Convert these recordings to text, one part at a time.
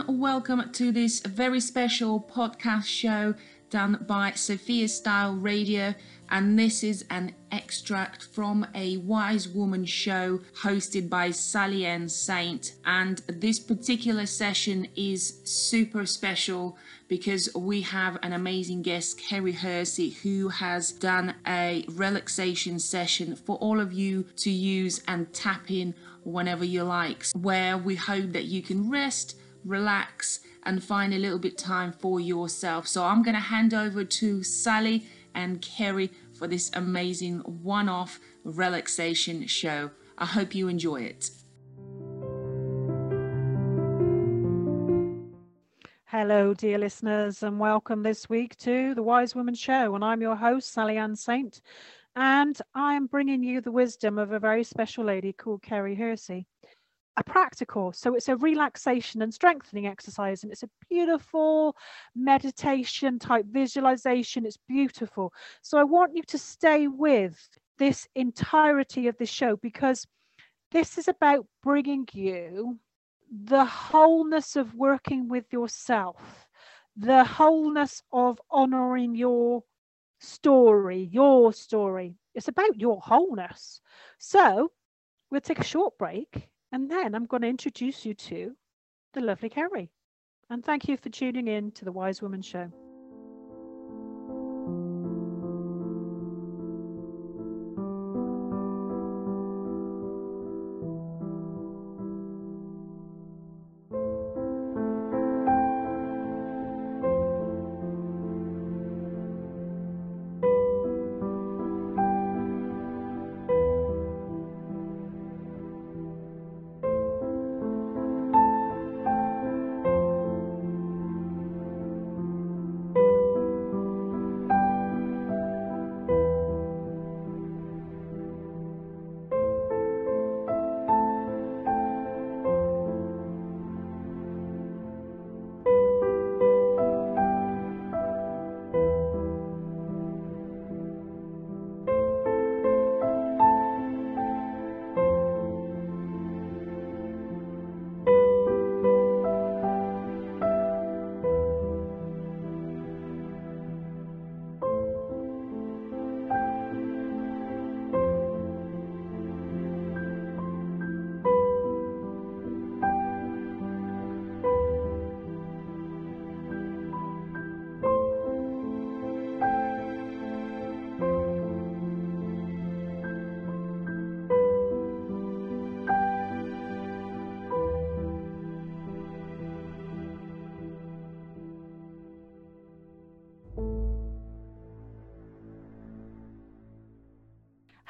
and welcome to this very special podcast show done by Sophia Style Radio. And this is an extract from a Wise Woman show hosted by Sally Ann Saint. And this particular session is super special because we have an amazing guest, Kerry Hearsey, who has done a relaxation session for all of you to use and tap in whenever you like, where we hope that you can rest, relax, and find a little bit time for yourself. So I'm going to hand over to Sally and Kerry for this amazing one off relaxation show. I hope you enjoy it. Hello, dear listeners, and welcome this week to the Wise Woman Show. And I'm your host, Sally Ann Saint, and I'm bringing you the wisdom of a very special lady called Kerry Hearsey. A practical, so it's a relaxation and strengthening exercise, and it's a beautiful meditation type visualization. It's beautiful. So I want you to stay with this entirety of the show because this is about bringing you the wholeness of working with yourself, the wholeness of honoring your story, your story. It's about your wholeness. So we'll take a short break and then I'm going to introduce you to the lovely Kerry. And thank you for tuning in to the Wise Woman Show.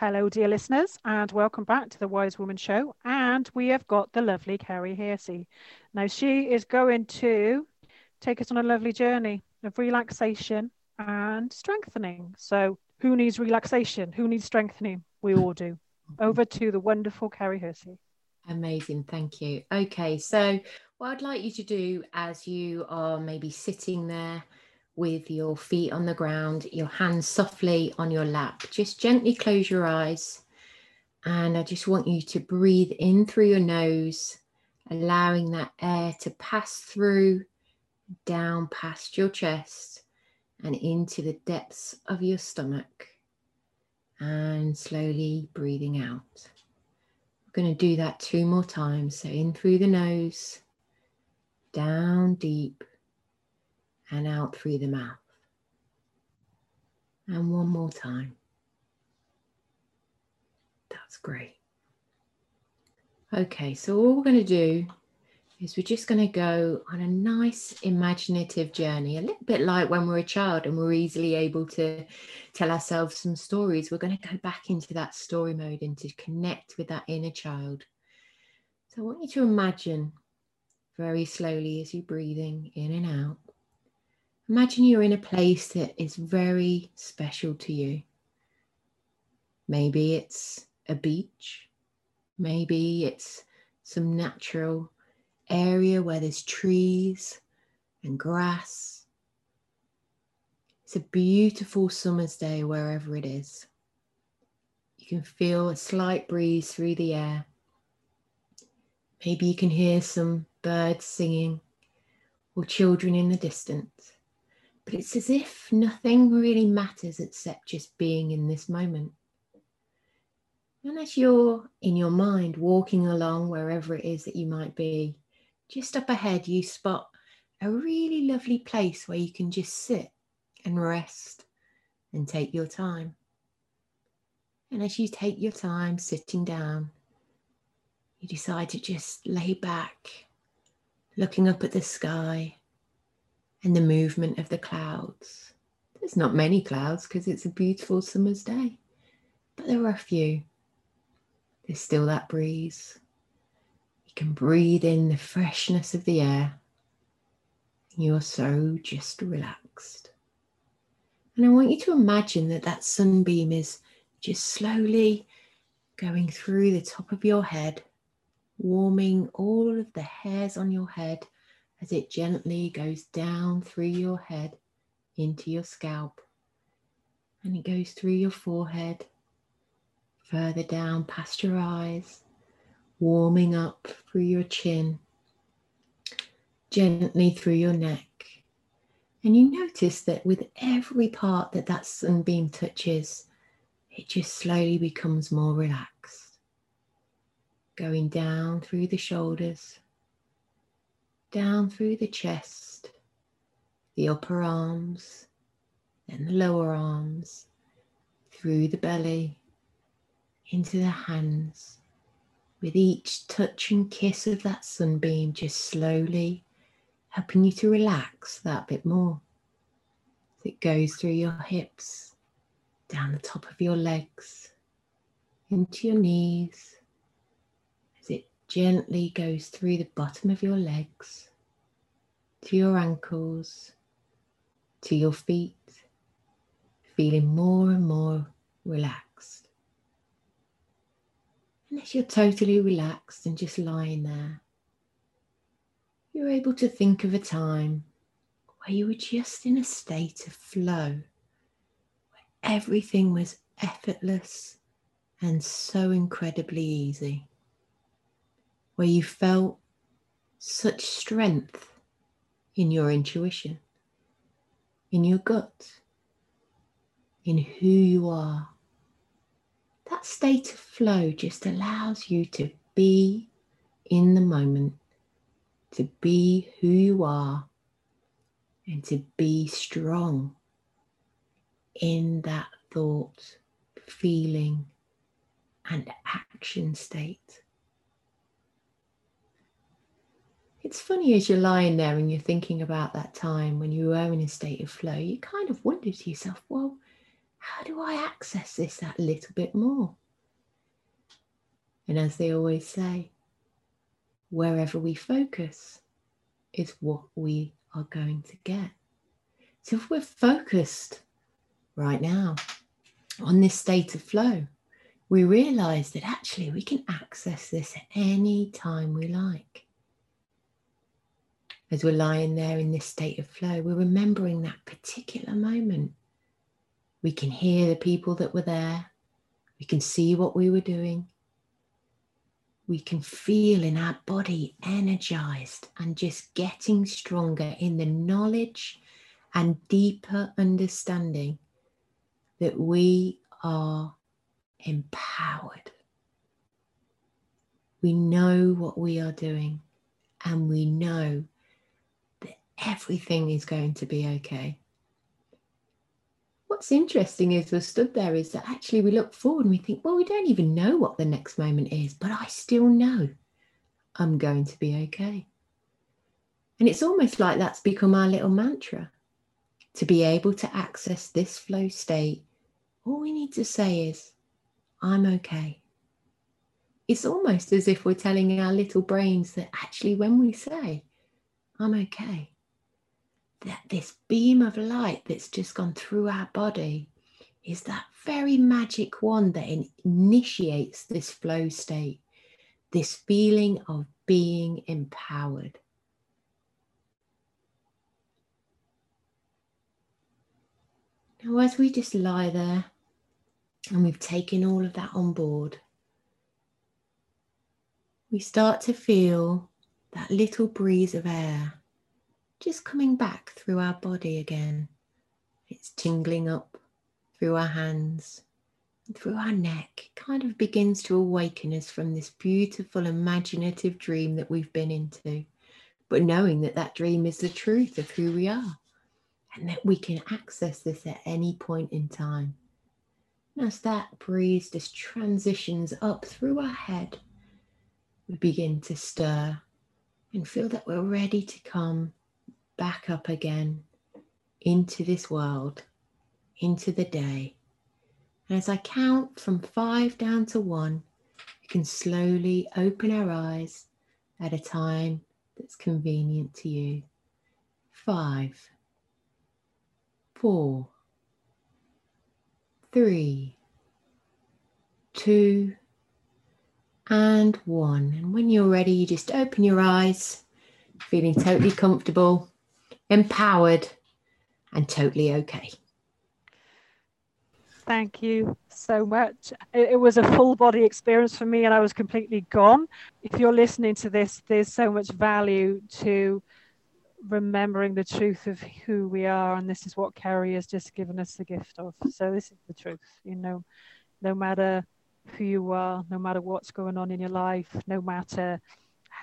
Hello, dear listeners, and welcome back to the Wise Woman Show. And we have got the lovely Kerry Hearsey. Now, she is going to take us on a lovely journey of relaxation and strengthening. So, who needs relaxation? Who needs strengthening? We all do. Over to the wonderful Kerry Hearsey. Amazing, thank you. Okay, so what I'd like you to do as you are maybe sitting there with your feet on the ground, your hands softly on your lap. Just gently close your eyes. And I just want you to breathe in through your nose, allowing that air to pass through, down past your chest, and into the depths of your stomach. And slowly breathing out. We're going to do that two more times. So in through the nose, down deep and out through the mouth. And one more time. That's great. Okay, so all we're going to do is we're just going to go on a nice imaginative journey, a little bit like when we're a child and we're easily able to tell ourselves some stories. We're going to go back into that story mode and to connect with that inner child. So I want you to imagine very slowly as you're breathing in and out Imagine you're in a place that is very special to you. Maybe it's a beach, maybe it's some natural area where there's trees and grass. It's a beautiful summer's day wherever it is. You can feel a slight breeze through the air. Maybe you can hear some birds singing or children in the distance. But it's as if nothing really matters except just being in this moment. And as you're in your mind walking along wherever it is that you might be, just up ahead, you spot a really lovely place where you can just sit and rest and take your time. And as you take your time sitting down, you decide to just lay back, looking up at the sky and the movement of the clouds. There's not many clouds because it's a beautiful summer's day, but there are a few. There's still that breeze. You can breathe in the freshness of the air. You're so just relaxed. And I want you to imagine that that sunbeam is just slowly going through the top of your head, warming all of the hairs on your head as it gently goes down through your head into your scalp. And it goes through your forehead, further down past your eyes, warming up through your chin, gently through your neck. And you notice that with every part that that sunbeam touches, it just slowly becomes more relaxed. Going down through the shoulders, down through the chest, the upper arms, then the lower arms, through the belly, into the hands, with each touch and kiss of that sunbeam just slowly helping you to relax that bit more. It goes through your hips, down the top of your legs, into your knees, gently goes through the bottom of your legs, to your ankles, to your feet, feeling more and more relaxed. And as you're totally relaxed and just lying there, you're able to think of a time where you were just in a state of flow, where everything was effortless and so incredibly easy, where you felt such strength in your intuition, in your gut, in who you are. That state of flow just allows you to be in the moment, to be who you are, and to be strong in that thought, feeling, and action state. It's funny as you're lying there and you're thinking about that time when you were in a state of flow, you kind of wonder to yourself, well, how do I access this that little bit more? And as they always say, wherever we focus is what we are going to get. So if we're focused right now on this state of flow, we realize that actually we can access this at any time we like. As we're lying there in this state of flow, we're remembering that particular moment. We can hear the people that were there. We can see what we were doing. We can feel in our body energized and just getting stronger in the knowledge and deeper understanding that we are empowered. We know what we are doing and we know everything is going to be okay. What's interesting is we're stood there is that actually we look forward and we think, well, we don't even know what the next moment is, but I still know I'm going to be okay. And it's almost like that's become our little mantra to be able to access this flow state. All we need to say is, I'm okay. It's almost as if we're telling our little brains that actually, when we say, I'm okay, that this beam of light that's just gone through our body is that very magic wand that initiates this flow state, this feeling of being empowered. Now, as we just lie there and we've taken all of that on board, we start to feel that little breeze of air just coming back through our body again. It's tingling up through our hands, through our neck. It kind of begins to awaken us from this beautiful imaginative dream that we've been into. But knowing that that dream is the truth of who we are and that we can access this at any point in time. And as that breeze just transitions up through our head, we begin to stir and feel that we're ready to come back up again into this world, into the day. And as I count from five down to one, we can slowly open our eyes at a time that's convenient to you. Five, four, three, two, and one. And when you're ready, you just open your eyes, feeling totally comfortable, empowered, and totally okay. Thank you so much. It, it, was a full body experience for me, and I was completely gone. If you're listening to this, there's so much value to remembering the truth of who we are, and this is what Kerry has just given us the gift of. So, this is the truth, you know, no matter who you are, no matter what's going on in your life, no matter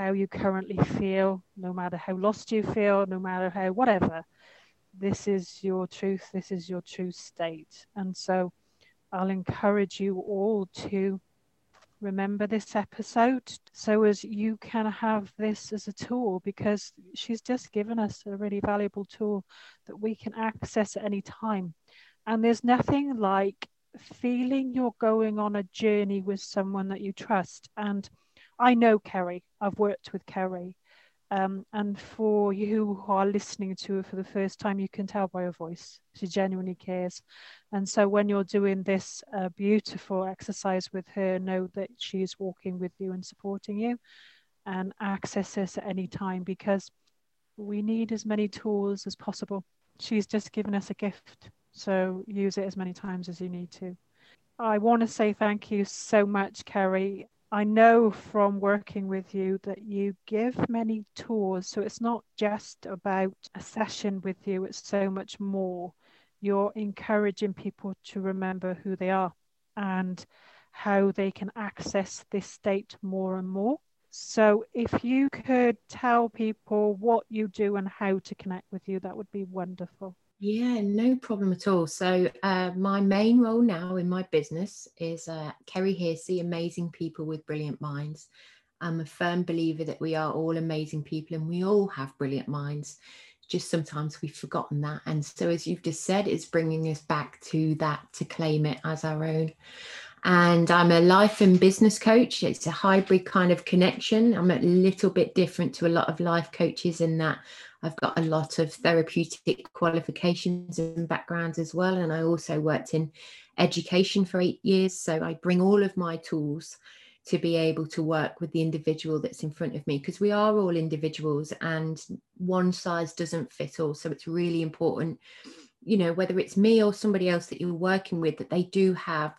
how you currently feel, no matter how lost you feel, no matter how whatever, this is your truth, this is your true state. And so I'll encourage you all to remember this episode so as you can have this as a tool because she's just given us a really valuable tool that we can access at any time. And there's nothing like feeling you're going on a journey with someone that you trust. And I know Kerry, I've worked with Kerry. Um, and for you who are listening to her for the first time, you can tell by her voice. She genuinely cares. And so when you're doing this uh, beautiful exercise with her, know that she is walking with you and supporting you and access this at any time because we need as many tools as possible. She's just given us a gift so use it as many times as you need to. I want to say thank you so much, Kerry. I know from working with you that you give many tours. So it's not just about a session with you, it's so much more. You're encouraging people to remember who they are and how they can access this state more and more. So if you could tell people what you do and how to connect with you, that would be wonderful. Yeah, no problem at all. So, uh, my main role now in my business is uh, Kerry Hearsey, Amazing People with Brilliant Minds. I'm a firm believer that we are all amazing people and we all have brilliant minds. Just sometimes we've forgotten that. And so, as you've just said, it's bringing us back to that to claim it as our own. And I'm a life and business coach. It's a hybrid kind of connection. I'm a little bit different to a lot of life coaches in that I've got a lot of therapeutic qualifications and backgrounds as well. And I also worked in education for eight years. So I bring all of my tools to be able to work with the individual that's in front of me because we are all individuals and one size doesn't fit all. So it's really important, you know, whether it's me or somebody else that you're working with, that they do have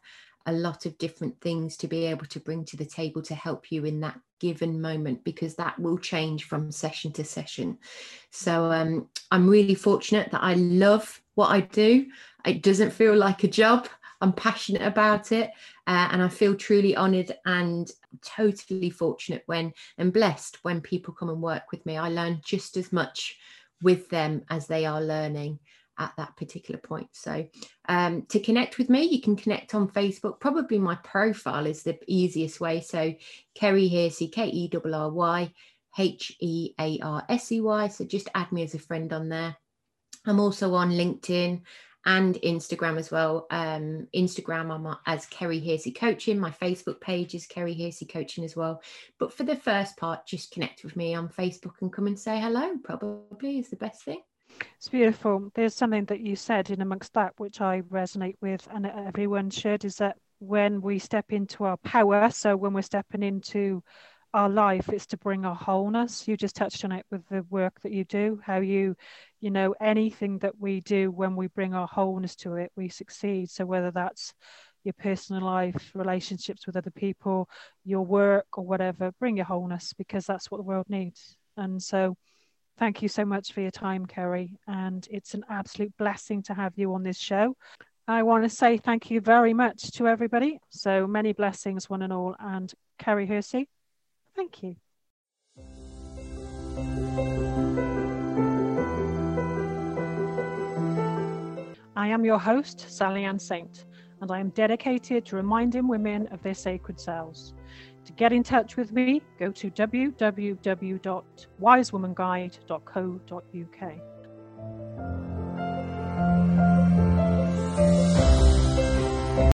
a lot of different things to be able to bring to the table to help you in that given moment because that will change from session to session. So um, i'm really fortunate that i love what i do. It doesn't feel like a job. I'm passionate about it uh, and i feel truly honored and totally fortunate when and blessed when people come and work with me. I learn just as much with them as they are learning at that particular point. So um, to connect with me, you can connect on Facebook. Probably my profile is the easiest way. So Kerry Hearsey, K E R R Y H E A R S E Y. So just add me as a friend on there. I'm also on LinkedIn and Instagram as well. Um, Instagram, I'm as Kerry Hearsey Coaching. My Facebook page is Kerry Hearsey Coaching as well. But for the first part, just connect with me on Facebook and come and say hello, probably is the best thing. It's beautiful. There's something that you said in amongst that which I resonate with, and everyone should, is that when we step into our power, so when we're stepping into our life, it's to bring our wholeness. You just touched on it with the work that you do, how you, you know, anything that we do when we bring our wholeness to it, we succeed. So whether that's your personal life, relationships with other people, your work, or whatever, bring your wholeness because that's what the world needs. And so, Thank you so much for your time, Kerry. And it's an absolute blessing to have you on this show. I want to say thank you very much to everybody. So many blessings, one and all. And Kerry Hearsey, thank you. I am your host, Sally Ann Saint, and I am dedicated to reminding women of their sacred selves. To get in touch with me, go to www.wisewomanguide.co.uk.